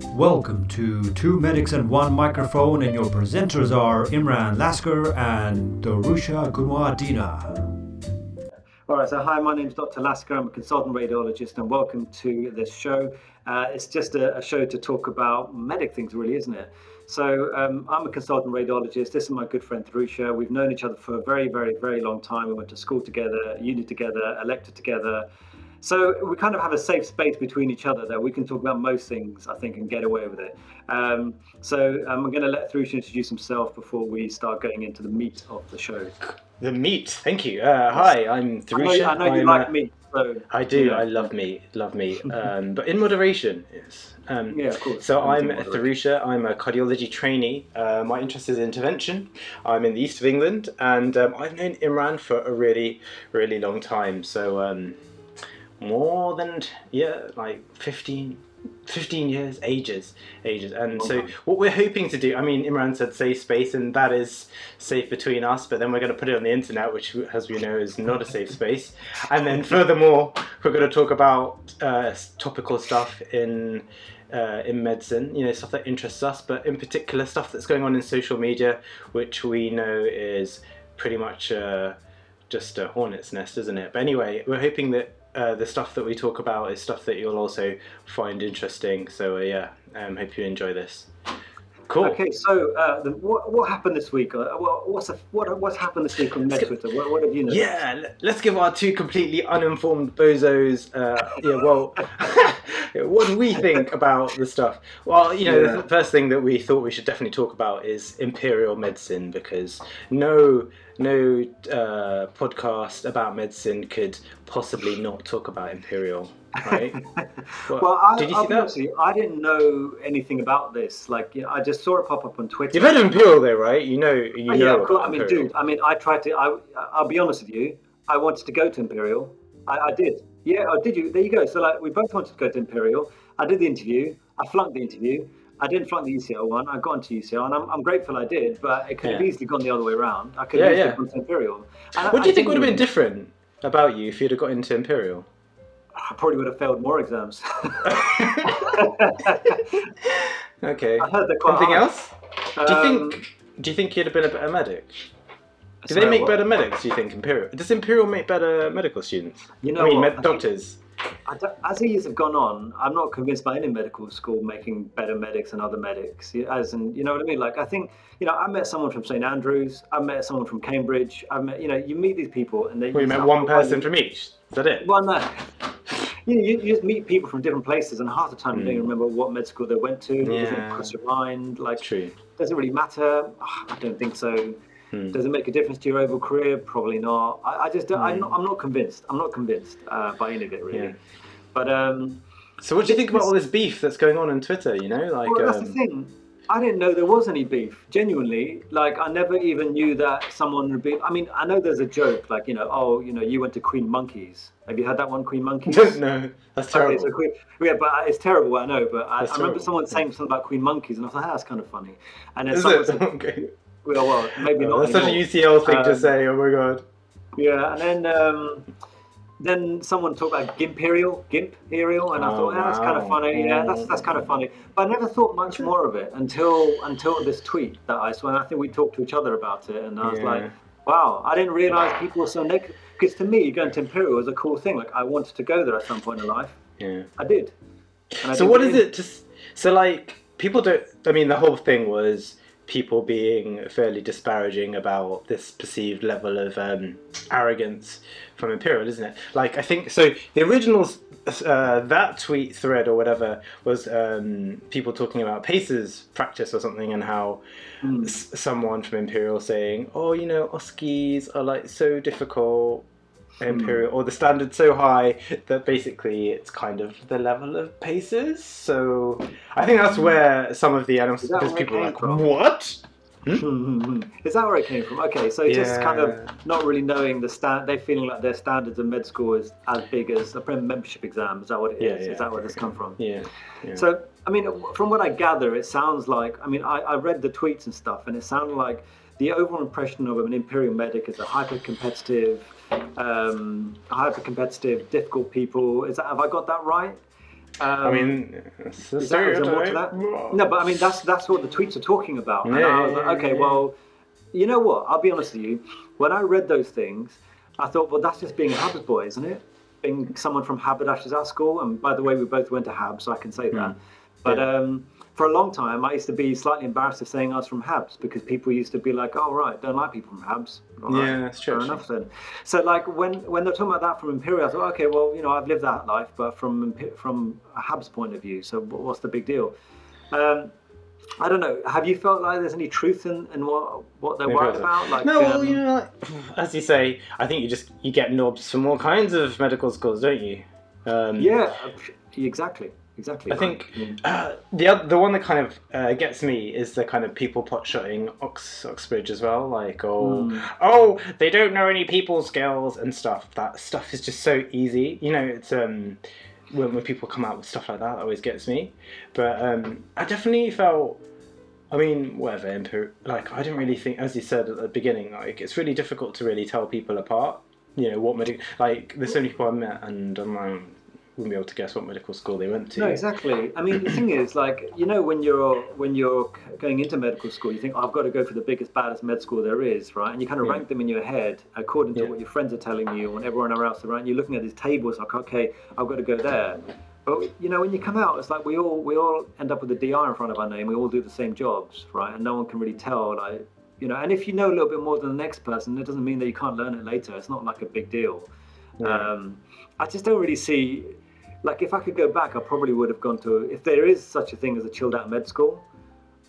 Welcome to Two Medics and One Microphone, and your presenters are Imran Lasker and Darusha Gunwadina. All right, so hi, my name is Dr. Lasker. I'm a consultant radiologist, and welcome to this show. Uh, it's just a, a, show to talk about medic things, really, isn't it? So um, I'm a consultant radiologist. This is my good friend Darusha. We've known each other for a very, very, very long time. We went to school together, uni together, elected together. So we kind of have a safe space between each other that we can talk about most things, I think, and get away with it. Um, so um, I'm going to let Darusha introduce himself before we start getting into the meat of the show. The meat. Thank you. Uh, hi, I'm Darusha. I know, I know you I'm, like uh, meat. So, I do. yeah. I love meat. Love meat. Um, but in moderation, yes. Um, Yeah, of course. So I'm. Tharusha. I'm a cardiology trainee. Uh, my interest is intervention. I'm in the east of England, and um, I've known Imran for a really, really long time. So um, more than yeah, like 15, 15 years, ages, ages. And so what we're hoping to do. I mean, Imran said safe space, and that is safe between us. But then we're going to put it on the internet, which, as we know, is not a safe space. And then furthermore, we're going to talk about uh, topical stuff in uh, in medicine, you know, stuff that interests us, but in particular stuff that's going on in social media, which we know is pretty much uh, just a hornet's nest, isn't it? But anyway, we're hoping that uh, the stuff that we talk about is stuff that you'll also find interesting. So uh, yeah, um, hope you enjoy this. Cool. Okay, so uh, the, what, what happened this week? Uh, what, what's the, what, what's happened this week on Twitter? What, what have you noticed? Yeah, let's give our two completely uninformed bozos. Uh, yeah, well, what do we think about the stuff? Well, you know, Yeah. the first thing that we thought we should definitely talk about is imperial medicine because no, no uh, podcast about medicine could possibly not talk about imperial, right? Well, I, did you see be that? honest with you, I didn't know anything about this. Like, you know, I just saw it pop up on Twitter. You've heard of imperial, though, right? You know, you Oh, know. yeah, of course. I mean, imperial. dude. I mean, I tried to. I, I'll be honest with you. I wanted to go to Imperial. I, I did. Yeah. Oh, did you? There you go. So, like, we both wanted to go to Imperial. I did the interview. I flunked the interview. I didn't flunk the UCL one. I got into UCL, and I'm, I'm grateful I did. But it could have easily gone the other way around. I could Yeah, have easily yeah. gone to Imperial. And I- What do you I think would have been different about you if you'd have got into imperial? I probably would have failed more exams. Okay. I heard quite Something hard. else? Do you Um, think? Do you think you'd have been a better medic? Do they make what? better medics? Do you think Imperial? Does Imperial make better medical students? You know I mean, med- I doctors. As the years have gone on, I'm not convinced by any medical school making better medics than other medics. As in, you know what I mean? Like, I think, you know, I met someone from St Andrews. I met someone from Cambridge. I met, you know, you meet these people and they. Well, you met one person from each. Is that it? Well, no. You, know, you, you just meet people from different places, and half the time you don't even remember what med school they went to. It doesn't Hmm. Yeah. cross your mind. Like, True. doesn't really matter? Ah, I don't think so. Hmm. Does it make a difference to your overall career? Probably not. I, I just don't, I'm, not, I'm not convinced. I'm not convinced uh, by any of it really. Hmm. Yeah. But um, So, what do you think about all this beef that's going on on Twitter? You know, like, well, that's the um, thing. I didn't know there was any beef. Genuinely, like I never even knew that someone would be. I mean, I know there's a joke, like you know, oh, you know, you went to Queen Monkeys. Have you had that one, Queen Monkeys? no, that's Okay, terrible. so Queen, yeah, but it's terrible. I know, but I, I remember someone saying something about Queen Monkeys, and I was like, ah, that's kind of funny. And then Is someone it? said, okay. Well, well, maybe not. That's such a. UCL thing to Um, say. Oh my god. Yeah, and then um, then someone talked about Gimperial, Gimperial, and I Oh, thought, yeah, that's kind of funny. Yeah, that's that's kind of funny. But I never thought much more of it until until this tweet that I saw. And I think we talked to each other about it, and I was Yeah. like, wow, I didn't realize people were so negative. Because to me, going to Imperial was a cool thing. Like I wanted to go there at some point in life. Yeah. I did. I So what is it? Just so like people don't. I mean, the whole thing was people being fairly disparaging about this perceived level of um, arrogance from Imperial, isn't it? Like I think so. The original uh, that tweet thread or whatever was um, people talking about PACES practice or something and how Hmm. s- someone from Imperial saying, "Oh, you know, OSCEs are like so difficult." Hmm. Imperial or the standard so high that basically it's kind of the level of PACES. So I think that's hmm. where some of the animals Is because people are like, from? what? Hmm? Is that where it came from? Okay, so just kind of not really knowing the stand, they're feeling like their standards of med school is as big as a prem membership exam. Is that what it is? Yeah, Is yeah. that where this come from? Yeah, yeah. So, I mean, from what I gather, it sounds like, I mean, I, I read the tweets and stuff, and it sounded like the overall impression of an imperial medic is a hyper competitive, um, hyper competitive, difficult people. Is that, have I got that right? I mean, a Is that- is more to that? No, but I mean that's that's what the tweets are talking about. And Yeah, I was like, okay, yeah. well, you know what? I'll be honest with you. When I read those things, I thought, well, that's just being a Habs boy, isn't it? Being someone from Haberdashers at school. And by the way, we both went to Habs, so I can say that. But Yeah. um, for a long time, I used to be slightly embarrassed of saying I was from Habs because people used to be like, "Oh, right, don't like people from Habs." All right, Yeah, that's true, Fair actually. enough then. So, like when when they're talking about that from Imperial, I thought, okay, well, you know, I've lived that life, but from from a Habs point of view, so what's the big deal? Um, I don't know. Have you felt like there's any truth in, in what what they're worried about? Like, no, well, um, you know, like, as you say, I think you just you get knobs from all kinds of medical schools, don't you? Um, yeah, uh, exactly, exactly. I right. think Mm. uh, the the one that kind of uh, gets me is the kind of people pot shotting Ox Oxbridge as well, like oh Hmm. oh they don't know any people skills and stuff. That stuff is just so easy, you know. It's um when when people come out with stuff like that, that always gets me. But um, I definitely felt. I mean, whatever. Like, I didn't really think, as you said at the beginning, like it's really difficult to really tell people apart. You know what? Like, there's so many people I met, and I'm like, wouldn't be able to guess what medical school they went to. No, exactly. I mean, the thing is, like, you know, when you're when you're going into medical school, you think, oh, I've got to go for the biggest, baddest med school there is, right? And you kind of Yeah. rank them in your head according to Yeah. what your friends are telling you and everyone else around. You're looking at these tables, like, okay, I've got to go there. But you know, when you come out, it's like we all we all end up with a DR in front of our name. We all do the same jobs, right? And no one can really tell, like, you know. And if you know a little bit more than the next person, it doesn't mean that you can't learn it later. It's not like a big deal. Yeah. Um, I just don't really see, like, if I could go back, I probably would have gone to, if there is such a thing as a chilled out med school,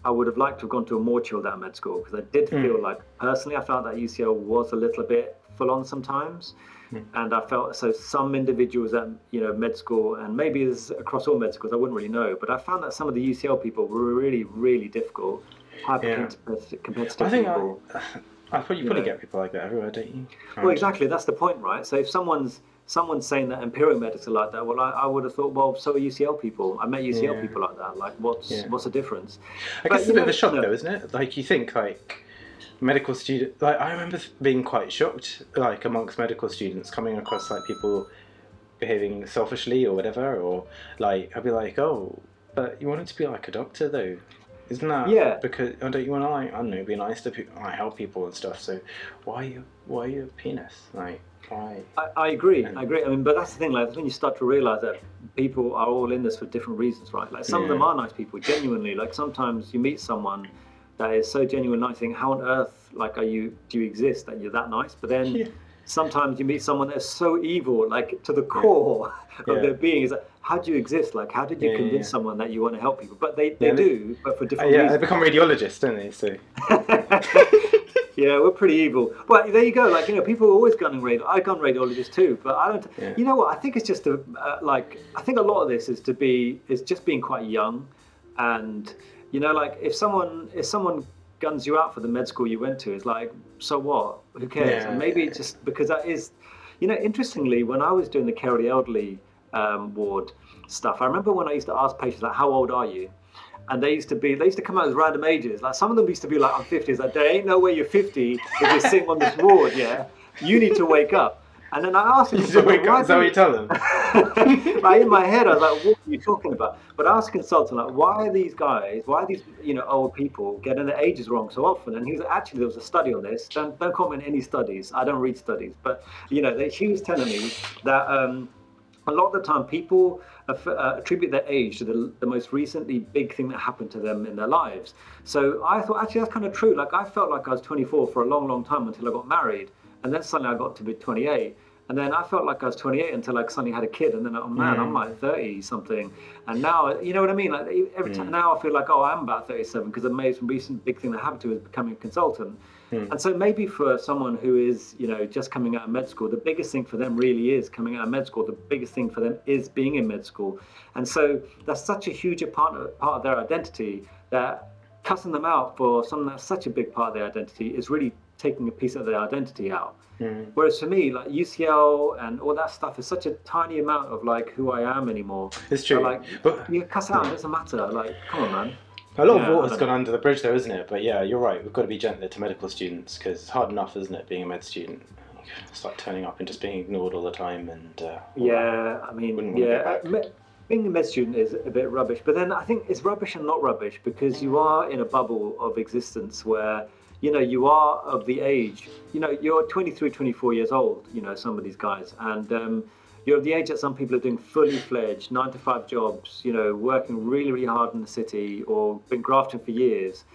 I would have liked to have gone to a more chilled out med school because I did Hmm. feel like, personally, I felt that UCL was a little bit full on sometimes. Hmm. And I felt so some individuals at you know med school and maybe it's across all med schools I wouldn't really know but I found that some of the UCL people were really really difficult hyper Yeah. competitive, competitive I think I, people. I thought you probably Yeah. get people like that everywhere, don't you? Well, exactly. That's the point, right? So if someone's someone's saying that Imperial medics are like that, well, I, I would have thought, well, so are UCL people. I met UCL Yeah. people like that. Like, what's Yeah. what's the difference? I But, guess it's a bit know, of a shock, no. though, isn't it? Like you think, like medical student. Like I remember being quite shocked, like amongst medical students, coming across like people behaving selfishly or whatever, or like I'd be like, oh, but you wanted to be like a doctor, though. Isn't that Yeah. Because oh, don't you want to like I don't know be nice to people, like, help people and stuff? So why are you why are you a penis? Like why? I, I agree. I agree. I mean, but that's the thing. Like, that's when you start to realize that people are all in this for different reasons, right? Like, some of them are nice people, genuinely. Like, sometimes you meet someone that is so genuine, nice. Thing, how on earth, like, are you? Do you exist that you're that nice? But then. Yeah. Sometimes you meet someone that's so evil, like to the core of Yeah. their being. Is like, how do you exist? Like, how did you Yeah, convince yeah. someone that you want to help people? But they, they Yeah, do, but for Uh, different yeah, they become radiologists, don't they? So yeah, we're pretty evil. But there you go. Like you know, people are always gunning radio. I gun radiologists too, but I don't. Yeah. You know what? I think it's just a uh, like. I think a lot of this is to be is just being quite young, and you know, like if someone if someone guns you out for the med school you went to, it's like so what? Who cares? Yeah. And maybe it's just because that is, you know, interestingly, when I was doing the care of the elderly um, ward stuff, I remember when I used to ask patients like, "How old are you?" And they used to be they used to come out as random ages. Like some of them used to be like, I'm 50. It's like there ain't no way you're 50 if you're sitting on this ward. Yeah, you need to wake up. And then I asked you just wake "Why up. Is that what you tell them? like in my head, I was like, "What are you talking about?" But I asked a consultant, like, "Why are these guys? Why are these you know old people getting their ages wrong so often?" And he was like, actually there was a study on this. Don't don't comment any studies. I don't read studies, but you know, they, she was telling me that um, a lot of the time people aff- uh, attribute their age to the, the most recently big thing that happened to them in their lives. So I thought actually that's kind of true. Like I felt like I was 24 for a long, long time until I got married, and then suddenly I got to be 28. And then I felt like I was 28 until I suddenly had a kid, and then oh man, I'm like 30 something. And now, you know what I mean? Like every time now, I feel like oh, I'm about 37 because the most recent big thing that happened to me is becoming a consultant. Hmm. And so maybe for someone who is, you know, just coming out of med school, the biggest thing for them really is coming out of med school. The biggest thing for them is being in med school. And so that's such a huge part of, part of their identity that cutting them out for something that's such a big part of their identity is really taking a piece of their identity out. Hmm. Whereas for me, like UCL and all that stuff is such a tiny amount of like who I am anymore. It's So, true. like But- you cuss out, it doesn't matter. Like, come on, man. A lot Yeah, of water's gone know. under the bridge, though, isn't it? But yeah, you're right. We've got to be gentler to medical students because it's hard enough, isn't it, being a med student? It's like turning up and just being ignored all the time, and uh. Yeah, I mean, yeah, go uh, back. me- being a med student is a bit rubbish, but then I think it's rubbish and not rubbish because you are in a bubble of existence where you know you are of the age. You know, you're 23, 24 years old. You know, some of these guys, and um, you're of the age that some people are doing fully fledged nine to five jobs. You know, working really, really hard in the city or been grafting for years,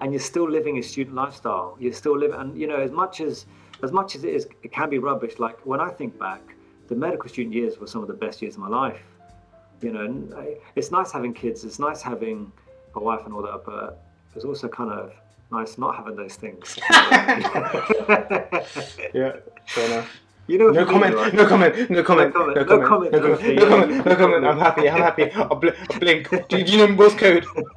and you're still living a student lifestyle. You're still living, and you know, as much as as much as it is, it can be rubbish. Like when I think back, the medical student years were some of the best years of my life you know, it's nice having kids. It's nice having a wife and all that, but it's also kind of nice not having those things. yeah, fair enough. You know, no comment, right? no comment, no comment, no comment, no comment, no comment, no comment, no comment. I'm happy, I'm happy. I'll, bl- I'll blink. Do, you know Morse code?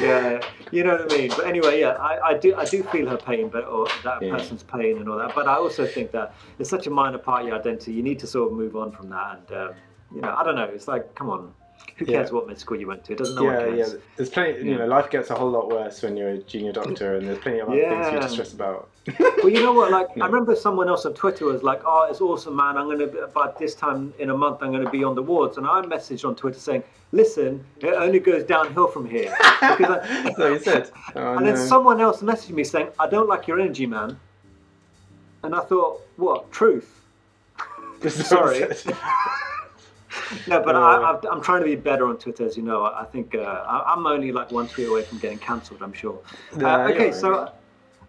yeah, you know what I mean. But anyway, yeah, I, I do, I do feel her pain, but or that yeah. person's pain and all that. But I also think that it's such a minor part of your identity. You need to sort of move on from that and. Um, you know, I don't know. It's like, come on, who cares yeah. what med school you went to? It doesn't know yeah, Yeah, There's plenty. You know, life gets a whole lot worse when you're a junior doctor, and there's plenty of other yeah. things you have to stress about. Well, you know what? Like, I remember someone else on Twitter was like, "Oh, it's awesome, man! I'm gonna by this time in a month, I'm gonna be on the wards." And I messaged on Twitter saying, "Listen, it only goes downhill from here." Because I, so you said. Oh, and no. then someone else messaged me saying, "I don't like your energy, man." And I thought, what truth? Sorry no, but uh, I, am trying to be better on Twitter, as you know. I think uh, I'm only like one tweet away from getting cancelled. I'm sure. Uh, okay, so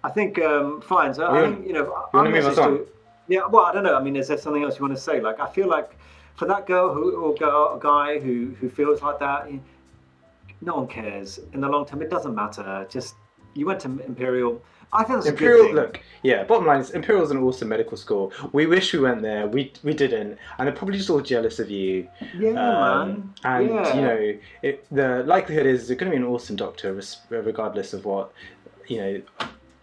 I think um, fine. So I think you know, you to move on? Yeah. Well, I don't know. I mean, is there something else you want to say? Like, I feel like for that girl who or girl, guy who who feels like that, no one cares. In the long term, it doesn't matter. Just you went to Imperial I think that's Imperial. Look, yeah. Bottom line is, Imperial is an awesome medical school. We wish we went there. We we didn't, and they're probably just all jealous of you. Yeah, um, man. And yeah. you know, it, the likelihood is you're going to be an awesome doctor, regardless of what you know,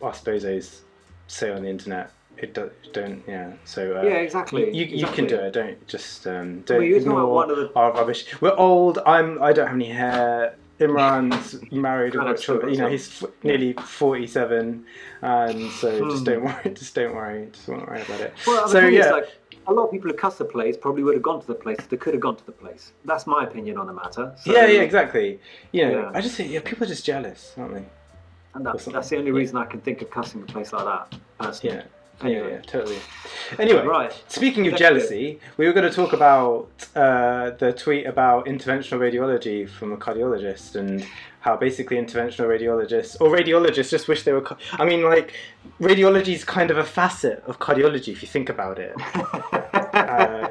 us bozos say on the internet. It do, don't, yeah. So uh, yeah, exactly. You, you can do it. Don't just um, don't well, ignore the... our rubbish. We're old. I'm. I don't have any hair. Imran's married, you know, he's f- nearly forty-seven, and so hmm. just don't worry, just don't worry, just don't worry about it. Well, so yeah, like, a lot of people who cuss the place probably would have gone to the place if they could have gone to the place. That's my opinion on the matter. So, yeah, yeah, exactly. You know, yeah. I just think yeah, people are just jealous, aren't they? And that, that's the only reason I can think of cussing a place like that. Personally. Yeah. Anyway. Yeah, yeah, totally. Anyway, right. Speaking of jealousy, we were going to talk about uh, the tweet about interventional radiology from a cardiologist and how basically interventional radiologists or radiologists just wish they were. I mean, like radiology is kind of a facet of cardiology if you think about it.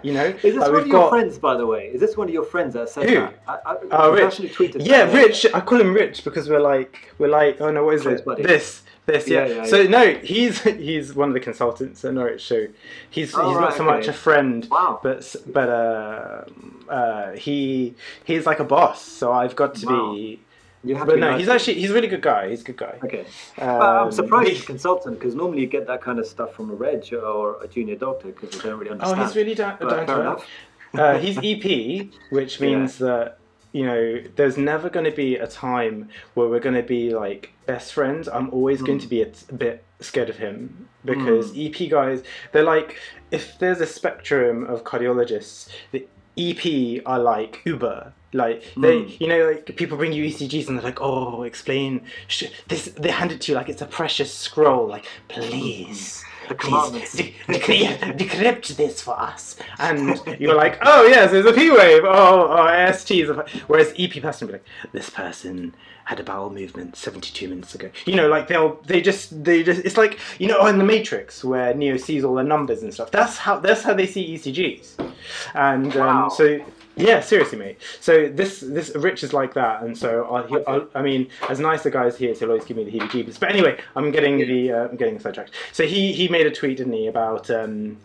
uh, you know, is this like one of your got... friends, by the way? Is this one of your friends that said Who? that? I, I, oh, Rich. yeah, that, Rich. I call him Rich because we're like we're like oh no, what is it? Buddy. This this, yeah. yeah, yeah so yeah. no, he's he's one of the consultants at Norwich. So he's oh, he's right, not so okay. much a friend, wow. but but uh, uh, he he's like a boss. So I've got to wow. be. You have but no, nice he's actually he's a really good guy. He's a good guy. Okay, um, I'm surprised he's a consultant because normally you get that kind of stuff from a reg or a junior doctor because they don't really understand. Oh, he's really down, down to earth. Uh, he's EP, which means that you know, there's never going to be a time where we're going to be like best friends. I'm always mm. going to be a, t- a bit scared of him because mm. EP guys, they're like, if there's a spectrum of cardiologists, the EP are like Uber. Like they, mm. you know, like people bring you ECGs and they're like, "Oh, explain sh- this." They hand it to you like it's a precious scroll. Like, please, the commandments. De- de- decrypt this for us. And you're like, oh yes, there's a P wave. Oh, oh AST is a. Whereas EP person be like, this person had a bowel movement 72 minutes ago. You know, like they'll they just they just it's like you know in the Matrix where Neo sees all the numbers and stuff. That's how that's how they see ECGs. And um, so yeah, seriously, mate. So this this Rich is like that, and so I, he, I, I mean, as nice a guy as he is, he'll always give me the heebie-jeebies. But anyway, I'm getting the uh, I'm getting sidetracked. So he he made a tweet, didn't he, about um,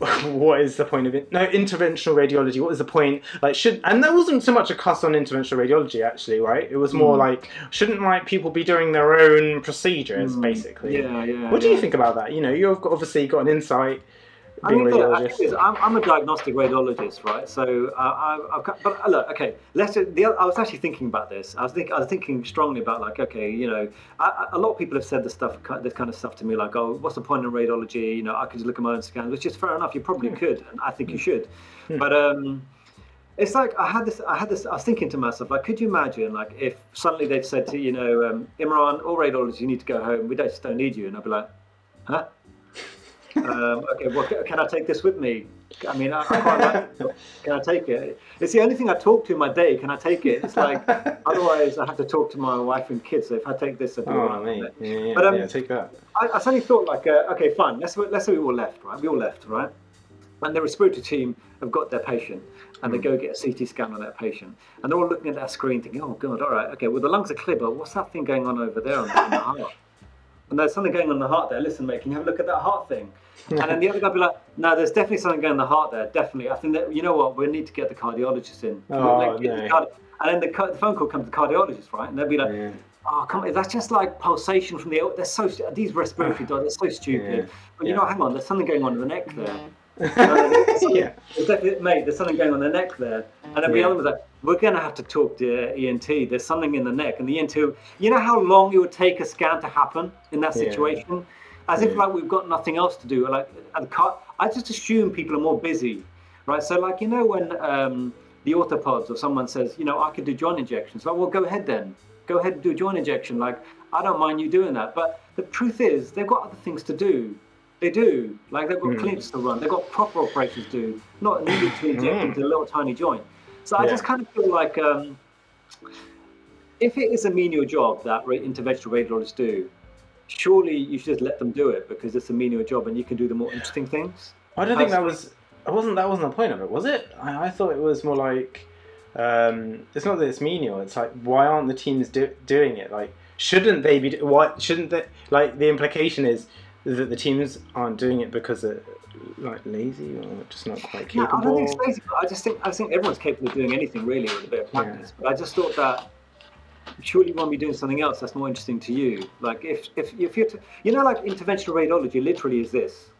what is the point of it? No, interventional radiology. What is the point? Like, should and there wasn't so much a cuss on interventional radiology actually, right? It was more mm. like, shouldn't like people be doing their own procedures, mm. basically? Yeah, yeah. What do you think about that? You know, you've got, obviously got an insight I mean, look, I'm, I'm, a diagnostic radiologist, right? So, uh, I, I've got, but uh, look, okay. Let's. The, I was actually thinking about this. I was think, I was thinking strongly about like, okay, you know, I, a lot of people have said this stuff, this kind of stuff to me, like, oh, what's the point in radiology? You know, I could just look at my own scans, which is fair enough. You probably hmm. could, and I think you hmm. should. Hmm. But um, it's like I had this. I had this. I was thinking to myself, like, could you imagine, like, if suddenly they'd said to you know, um, Imran, all radiologists, you need to go home. We just don't need you, and I'd be like, huh? Um, okay, well, can I take this with me? I mean, I, I quite like it. Can I take it? It's the only thing I talk to in my day. Can I take it? It's like otherwise I have to talk to my wife and kids. So if I take this, I'd be all Oh, right mate. Yeah, yeah, But, um, yeah, take that. I, I suddenly thought like, uh, okay, fine. Let's let's say we all left, right? We all left, right? And the respiratory team have got their patient, and they go get a CT scan on that patient, and they're all looking at that screen, thinking, oh god, all right, okay, well the lungs are clear, but what's that thing going on over there on the, on the heart? And there's something going on in the heart there. Listen, mate, can you have a look at that heart thing? And then the other guy will be like, no, there's definitely something going on in the heart there. Definitely. I think that, you know what, we need to get the cardiologist in. Oh, Like, get the no. cardi- and then the, ca- the phone call comes to the cardiologist, right? And they'll be like, Yeah. oh, come on, that's just like pulsation from the, they're so, these respiratory dogs, they're so stupid. Yeah. But you Yeah. know, hang on, there's something going on in the neck there. yeah. There's mate, there's something going on in the neck there. And then the Yeah. other was like, we're going to have to talk to ENT. There's something in the neck. And the ENT, you know how long it would take a scan to happen in that Yeah. situation? As if like we've got nothing else to do. Like, and the car, I just assume people are more busy, right? So like, you know, when um, the orthopods or someone says, you know, I could do joint injections. Like, well, go ahead then. Go ahead and do a joint injection. Like, I don't mind you doing that. But the truth is, they've got other things to do. They do. Like they've got Mm. clinics to run. They've got proper operations to do, not needing to inject Mm. into a little tiny joint. So I just kind of feel like um, if it is a menial job that interventional radiologists do, surely you should just let them do it because it's a menial job and you can do the more interesting things. I don't think that was. I wasn't. That wasn't the point of it, was it? I, I thought it was more like. Um, it's not that it's menial. It's like why aren't the teams do, doing it? Like shouldn't they be? Why shouldn't they? Like the implication is that the teams aren't doing it because they're like lazy or just not quite Yeah, I don't think it's lazy. but I just think I think everyone's capable of doing anything really with a bit of Yeah. practice. But I just thought that surely you want to be doing something else that's more interesting to you. Like if if if you're to, you know like interventional radiology literally is this.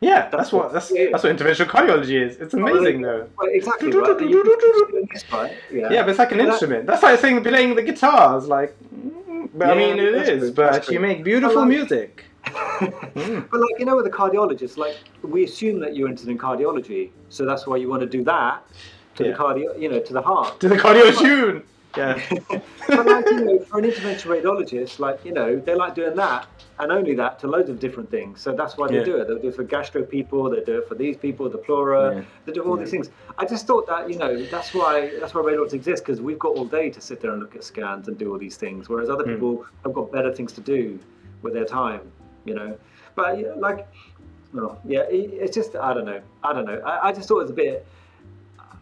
yeah, that's what that's Yeah, yeah. that's what interventional cardiology is. It's amazing though. Well, exactly. Right? You- you're just doing this, right? Yeah. Yeah, but it's like an But that- instrument. That's like saying playing the guitars. Like, mm, but I mean, it is. true, But that's you make beautiful like- music. Mm. But like you know, with a cardiologist, like we assume that you're interested in cardiology, so that's why you want to do that to Yeah. the cardio, you know, to the heart. To the cardio tune. Yeah. but like you know, for an interventional radiologist, like you know, they like doing that and only that to loads of different things. So that's why they Yeah. do it. They'll do it for gastro people. They do it for these people, the pleura. Yeah. They do all these things. I just thought that you know that's why that's why radiologists exist because we've got all day to sit there and look at scans and do all these things, whereas other Hmm. people have got better things to do with their time. You know, but yeah, like. No, yeah, it, it's just I don't know. I don't know. I, I just thought it was a bit.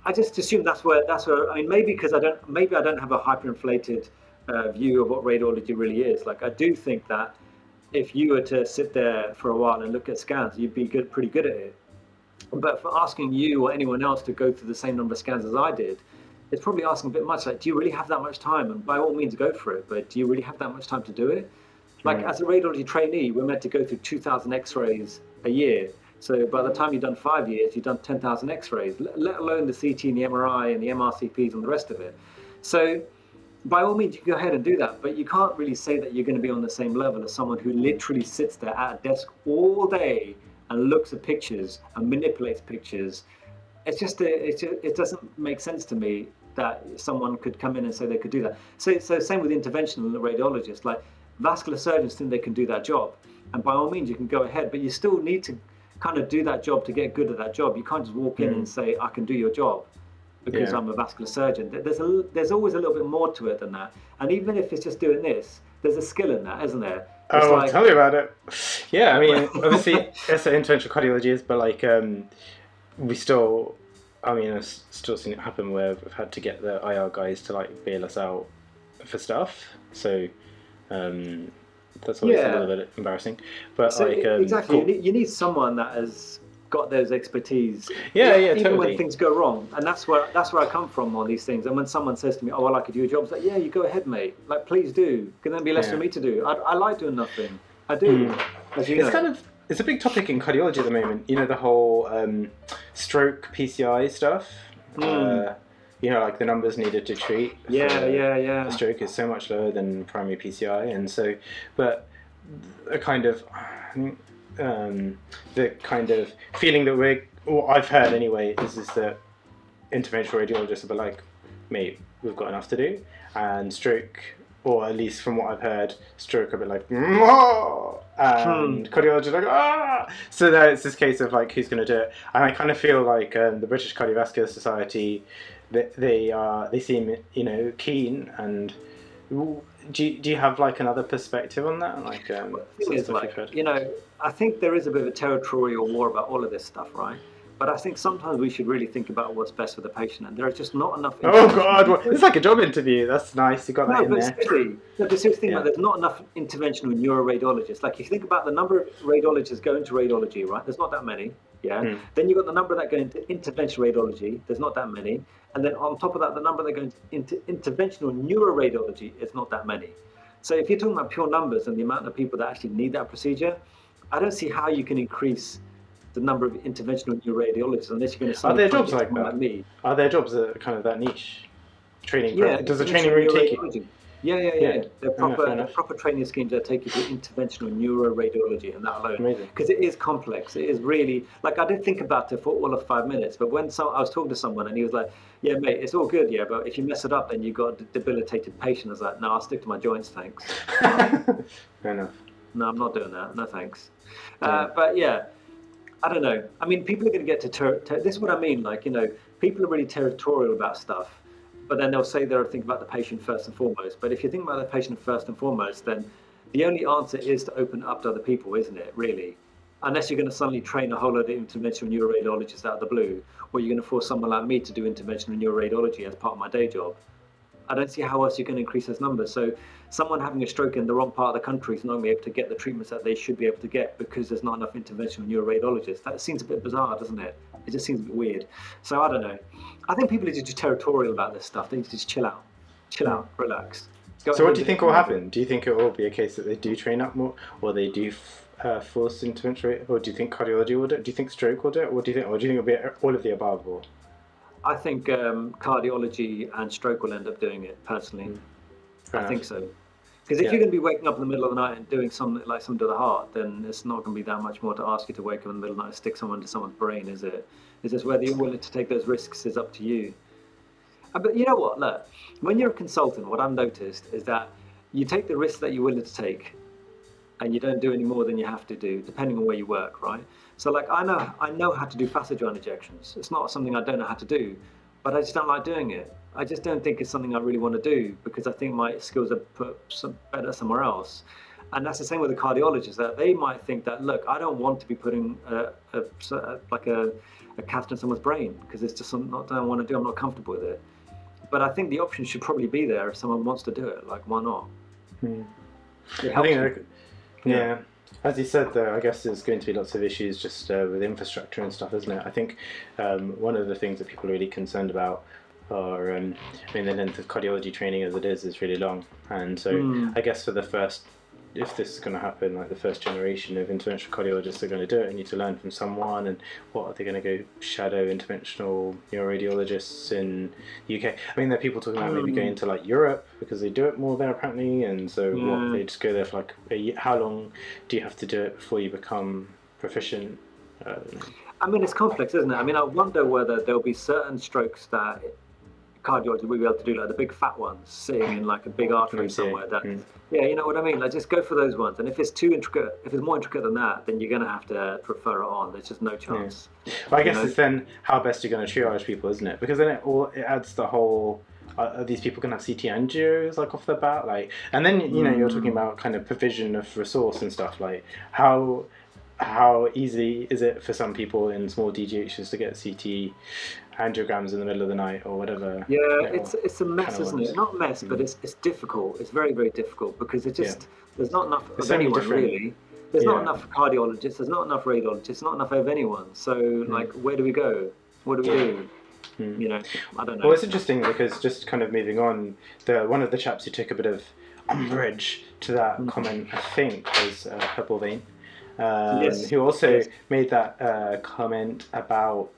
I just assumed that's where that's where. I mean, maybe because I don't. Maybe I don't have a hyperinflated uh, view of what radiology really is. Like I do think that if you were to sit there for a while and look at scans, you'd be good, pretty good at it. But for asking you or anyone else to go through the same number of scans as I did, it's probably asking a bit much. Like, do you really have that much time? And by all means, go for it. But do you really have that much time to do it? Like as a radiology trainee, we're meant to go through 2,000 X-rays a year. So by the time you've done five years, you've done 10,000 X-rays, let alone the CT and the MRI and the MRCPs and the rest of it. So by all means, you can go ahead and do that, but you can't really say that you're going to be on the same level as someone who literally sits there at a desk all day and looks at pictures and manipulates pictures. It's just, a, it's ju- it doesn't make sense to me that someone could come in and say they could do that. So, so same with interventional radiologists, like vascular surgeons think they can do that job, and by all means you can go ahead, but you still need to kind of do that job to get good at that job. You can't just walk in Mm. and say I can do your job because Yeah. I'm a vascular surgeon. There's a, there's always a little bit more to it than that. And even if it's just doing this, there's a skill in that, isn't there? It's Oh, like- tell me about it. Yeah, I mean, obviously, that's an interventional cardiology is, but like, um, we still, I mean, I've still seen it happen where we've had to get the IR guys to like bail us out for stuff. So, um, that's always Yeah. a little bit embarrassing. But so like, um, exactly, cool. you, need, you need someone that has got those expertise. Yeah, yeah, Even totally. when things go wrong, and that's where that's where I come from on these things. And when someone says to me, "Oh, well, I could do your job," it's like, "Yeah, you go ahead, mate. Like, please do. Can then be less Yeah. for me to do. I, I like doing nothing. I do. Mm. As you It's know. kind of it's a big topic in cardiology at the moment. You know the whole um, stroke PCI stuff. Mm. Uh, you know, like the numbers needed to treat. yeah, yeah, yeah. Stroke is so much lower than primary PCI, and so, but a kind of um, the kind of feeling that we're, what I've heard anyway, is is that interventional radiologists be like, mate, we've got enough to do, and stroke, or at least from what I've heard, stroke a bit like, "Mwah!" and cardiology like, ah. So there, it's this case of like, who's going to do it? And I kind of feel like um, the British Cardiovascular Society, they they are they seem you know keen and. Do you, do you have like another perspective on that? Like, um, is, like, you know, I think there is a bit of a territorial war about all of this stuff, right? But I think sometimes we should really think about what's best for the patient, and there are just not enough. Oh God! It's like a job interview. That's nice. You got that in but there. seriously, no, but seriously, Yeah. about there's not enough interventional neuroradiologists. Like, if you think about the number of radiologists going to radiology, right? There's not that many. Yeah. Hmm. Then you've got the number that go into interventional radiology. There's not that many. And then on top of that, the number that go into interventional neuroradiology is not that many. So if you're talking about pure numbers and the amount of people that actually need that procedure, I don't see how you can increase the number of interventional neuroradiologists unless you're going to. Are there jobs like that? me. Are there jobs that are kind of that niche? Training. Yeah, pro- Does the training route take you? Yeah, yeah, yeah. Yeah. They're Yeah, proper, enough. proper training schemes that take you to interventional neuroradiology and that alone. Because it is complex. It is really like I did think about it for all of five minutes, but when some, I was talking to someone and he was like, "Yeah, mate, it's all good, yeah, but if you mess it up, then you've got a debilitated patient." I was like, "No, I'll stick to my joints, thanks." Fair enough. No, I'm not doing that. No, thanks. Uh, but yeah, I don't know. I mean, people are going to get to ter- ter- this is what I mean. Like, you know, people are really territorial about stuff, but then they'll say they're thinking about the patient first and foremost. But if you think about the patient first and foremost, then the only answer is to open up to other people, isn't it? Really, unless you're going to suddenly train a whole lot of interventional neuroradiologists out of the blue, or you're going to force someone like me to do interventional neuroradiology as part of my day job. I don't see how else you can increase those numbers. So, someone having a stroke in the wrong part of the country is not going to be able to get the treatments that they should be able to get because there's not enough interventional neuroradiologists. That seems a bit bizarre, doesn't it? It just seems a bit weird. So, I don't know. I think people are just territorial about this stuff. They need to just chill out, chill out, relax. Go So, what do you think will happen? Do you think it will be a case that they do train up more, or they do f- uh, force intervention, rate, or do you think cardiology will do it? Do you think stroke will do it? What do you think? Or do you think it'll be all of the above? Or I think um, cardiology and stroke will end up doing it personally. Fair I enough. think so. Because if Yeah. you're going to be waking up in the middle of the night and doing something like something to the heart, then it's not going to be that much more to ask you to wake up in the middle of the night and stick someone to someone's brain, is it? It's just whether you're willing to take those risks is up to you. Uh, But you know what? Look, when you're a consultant, what I've noticed is that you take the risks that you're willing to take, and you don't do any more than you have to do, depending on where you work, right? So, like, I know I know how to do facet joint injections. It's not something I don't know how to do, but I just don't like doing it. I just don't think it's something I really want to do because I think my skills are put some better somewhere else. And that's the same with the cardiologists that they might think that look, I don't want to be putting a, a, like a, a catheter in someone's brain because it's just something not that I want to do. I'm not comfortable with it. But I think the option should probably be there if someone wants to do it. Like, why not? Hmm. I think, like, yeah. As you said, though, I guess there's going to be lots of issues just uh, with infrastructure and stuff, isn't it? I think um, one of the things that people are really concerned about are, um, I mean, the length of cardiology training as it is is really long, and so Mm. I guess for the first, if this is going to happen, like the first generation of interventional cardiologists are going to do it, and need to learn from someone, and what are they going to go shadow interventional neuroradiologists in the UK? I mean, there are people talking about maybe going to like Europe because they do it more there apparently, and so Yeah. what they just go there for like a. How long do you have to do it before you become proficient? Uh, I mean, it's complex, isn't it? I mean, I wonder whether there'll be certain strokes that cardiology will be able to do, like the big fat ones sitting in like a big artery somewhere. That, Mm. yeah, you know what I mean. Like, just go for those ones. And if it's too intricate, if it's more intricate than that, then you're going to have to refer it on. There's just no chance. But I guess know? it's then how best you're going to triage people, isn't it? Because then it all it adds the whole. Are these people going to have CT angios like off the bat, like, and then you know you're talking Mm. about kind of provision of resource and stuff like how how easy is it for some people in small DGHs to get CT angiograms in the middle of the night or whatever? Yeah, it's it's a mess, isn't it? Not a mess, but Mm. it's it's difficult. It's very very difficult because it just there's not enough There's of so anyone different- really. There's not enough cardiologists. There's not enough radiologists. Not enough of anyone. So like, where do we go? What do we do? Mm. You know, I don't know. Well, it's interesting because just kind of moving on, the one of the chaps who took a bit of umbrage to that Mm. comment, I think, was uh, Purple Vein, um, Yes. who also Yes. made that uh, comment about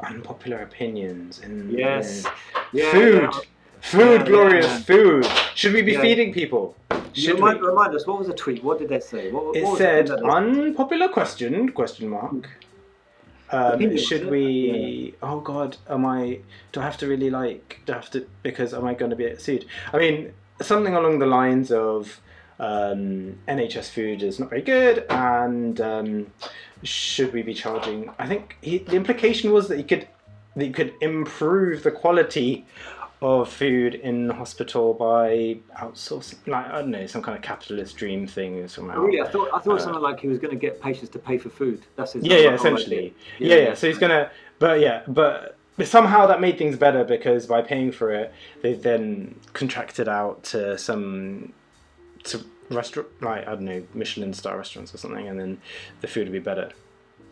unpopular opinions and Yes. Yeah, food. yeah. Food, Yeah, glorious food. Should we be feeding people? Should remind, we? remind us, what was the tweet? What did they say? What, what It said thing unpopular question question mark. Um, Opinions, should we? Oh God, am I? Do I have to really like? Do I have to? Because am I going to be sued? I mean, something along the lines of um, NHS food is not very good, and um, should we be charging? I think he, the implication was that you could that you could improve the quality of food in hospital by outsourcing, like I don't know, some kind of capitalist dream thing or somehow. Really, I thought I thought Uh, something like he was going to get patients to pay for food. That's his. Yeah, yeah, idea. essentially. Yeah, yeah. So he's gonna, but yeah, but but somehow that made things better because by paying for it, they then contracted out to some to restaurant, like I don't know, Michelin star restaurants or something, and then the food would be better.